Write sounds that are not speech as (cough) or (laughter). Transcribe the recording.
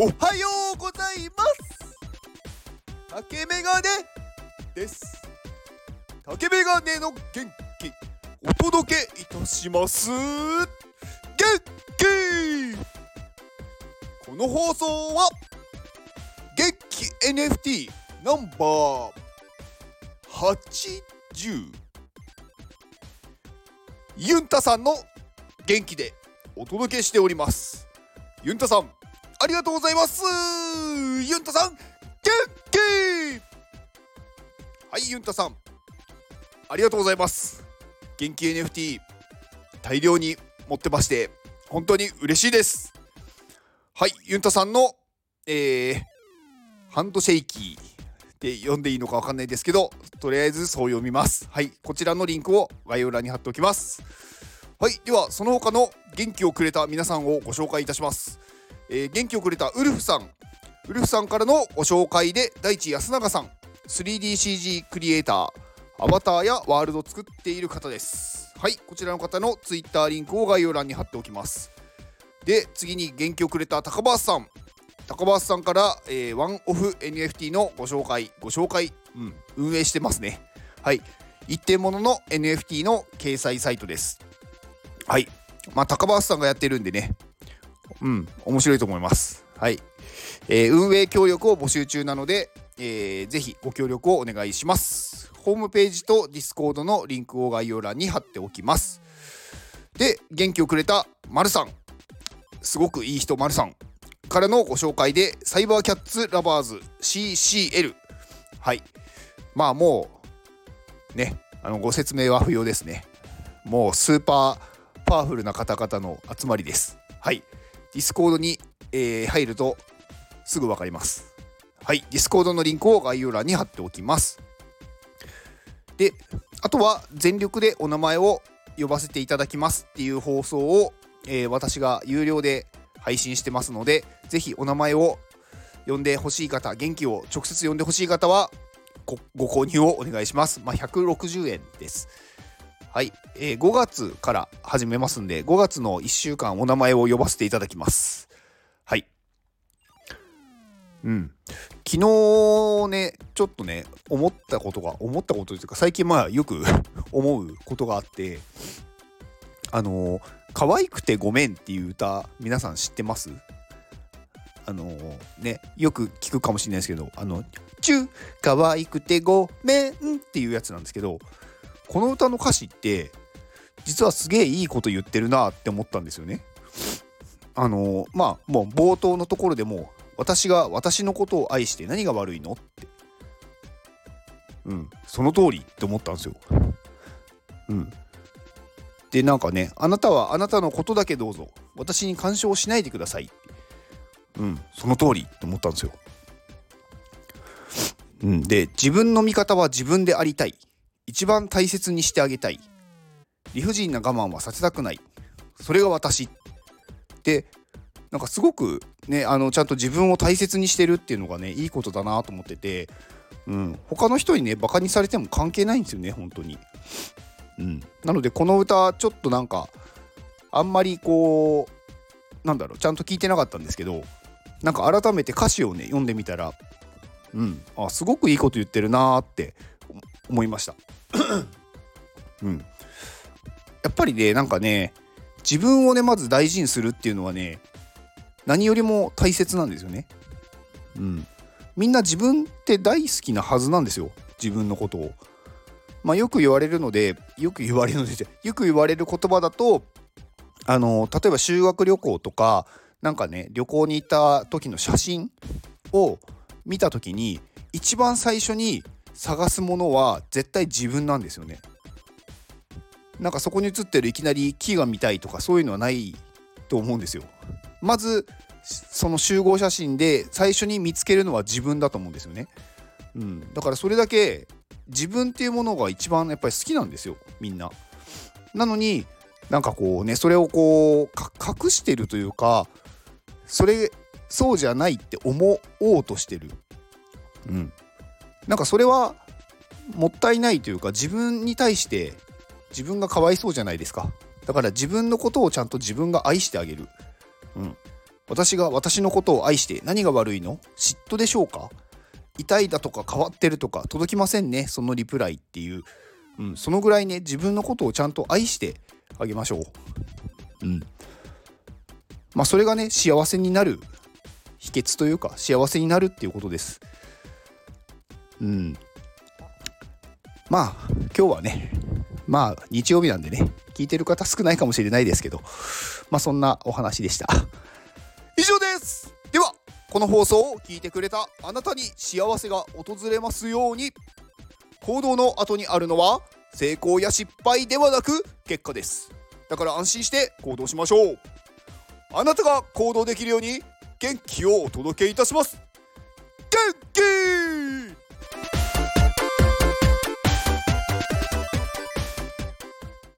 おはようございます。竹メガネです。竹メガネの元気お届けいたします。元気!この放送は元気 NFT ナンバー80ユンタさんの元気でお届けしております。ユンタさんありがとうございます。ユンタさん元気はいユンタさん。ありがとうございます。元気 NFT 大量に持ってまして本当に嬉しいです。はいユンタさんのえー、ハンドシェイキーって読んでいいのかわかんないですけどとりあえずそう読みます。はいこちらのリンクを概要欄に貼っておきます。はいではその他の元気をくれた皆さんをご紹介いたします。えー、元気をくれたウルフさん。ウルフさんからのご紹介で大地安永さん。3DCG クリエイター。アバターやワールドを作っている方です。はいこちらの方の Twitter リンクを概要欄に貼っておきます。で次に元気をくれた高橋さん。高橋さんから、えー、ワンオフ NFT のご紹介ご紹介、うん、運営してますね。はい一点物の NFT の掲載サイトです。はいまあ高橋さんがやってるんでね。うん、面白いと思います。はい。えー、運営協力を募集中なので、えー、ぜひご協力をお願いします。ホームページとディスコードのリンクを概要欄に貼っておきます。で、元気をくれたまるさん。すごくいい人、まるさん。からのご紹介で、 Cyber Cats Lovers CCL。はい。まあもう、ね、あのご説明は不要ですね。もうスーパーパワフルな方々の集まりです。はい。ディスコードに、えー、入るとすぐ分かります。はい、ディスコードのリンクを概要欄に貼っておきます。で、あとは全力でお名前を呼ばせていただきますっていう放送を、えー、私が有料で配信してますので、ぜひお名前を呼んでほしい方、元気を直接呼んでほしい方はご購入をお願いします。まあ、160円です。はい、えー、5月から始めますんで、5月の1週間お名前を呼ばせていただきます。はい。うん。昨日ね、ちょっとね、思ったことが、思ったことというか、最近まあよく (laughs) 思うことがあって、あのー、可愛くてごめんっていう歌、皆さん知ってます？あのー、ね、よく聞くかもしれないですけど、あの、チュー、可愛くてごめんっていうやつなんですけど、この歌の歌詞って実はすげえいいこと言ってるなって思ったんですよね。あのまあもう冒頭のところでも私が私のことを愛して何が悪いのってうんその通りって思ったんですよ。うんでなんかねあなたはあなたのことだけどうぞ私に干渉しないでくださいうんその通りって思ったんですよ。うん、で自分の味方は自分でありたい一番大切にしてあげたい。理不尽な我慢はさせたくない。それが私。でなんかすごくねあのちゃんと自分を大切にしてるっていうのがねいいことだなと思ってて、うん、他の人にねバカにされても関係ないんですよね本当に。うん、なのでこの歌ちょっとなんかあんまりこうなんだろうちゃんと聞いてなかったんですけどなんか改めて歌詞をね読んでみたらうん。あすごくいいこと言ってるなーって思いました。(coughs) うん、やっぱりねなんかね自分をねまず大事にするっていうのはね何よりも大切なんですよね。うん、みんな自分って大好きなはずなんですよ自分のことを。まあ、よく言われるのでよく言われるのでよく言われる言葉だとあの例えば修学旅行とかなんかね旅行に行った時の写真を見た時に一番最初に探すものは絶対自分なんですよね。なんかそこに写ってるいきなり木が見たいとかそういうのはないと思うんですよ。まずその集合写真で最初に見つけるのは自分だと思うんですよね。うん、だからそれだけ自分っていうものが一番やっぱり好きなんですよみんな。なのになんかこうねそれをこう隠してるというかそれそうじゃないって思おうとしてる。うん、なんかそれはもったいないというか自分に対して自分がかわいそうじゃないですか。だから自分のことをちゃんと自分が愛してあげる、うん、私が私のことを愛して何が悪いの？嫉妬でしょうか？痛いだとか変わってるとか届きませんね？そのリプライっていう、うん、そのぐらいね自分のことをちゃんと愛してあげましょう。うん。まあそれがね幸せになる秘訣というか幸せになるっていうことです。うん。まあ今日はねまあ日曜日なんでね聞いてる方少ないかもしれないですけどまあそんなお話でした。以上です。ではこの放送を聞いてくれたあなたに幸せが訪れますように。行動の後にあるのは成功や失敗ではなく結果です。だから安心して行動しましょう。あなたが行動できるように元気をお届けいたします。元気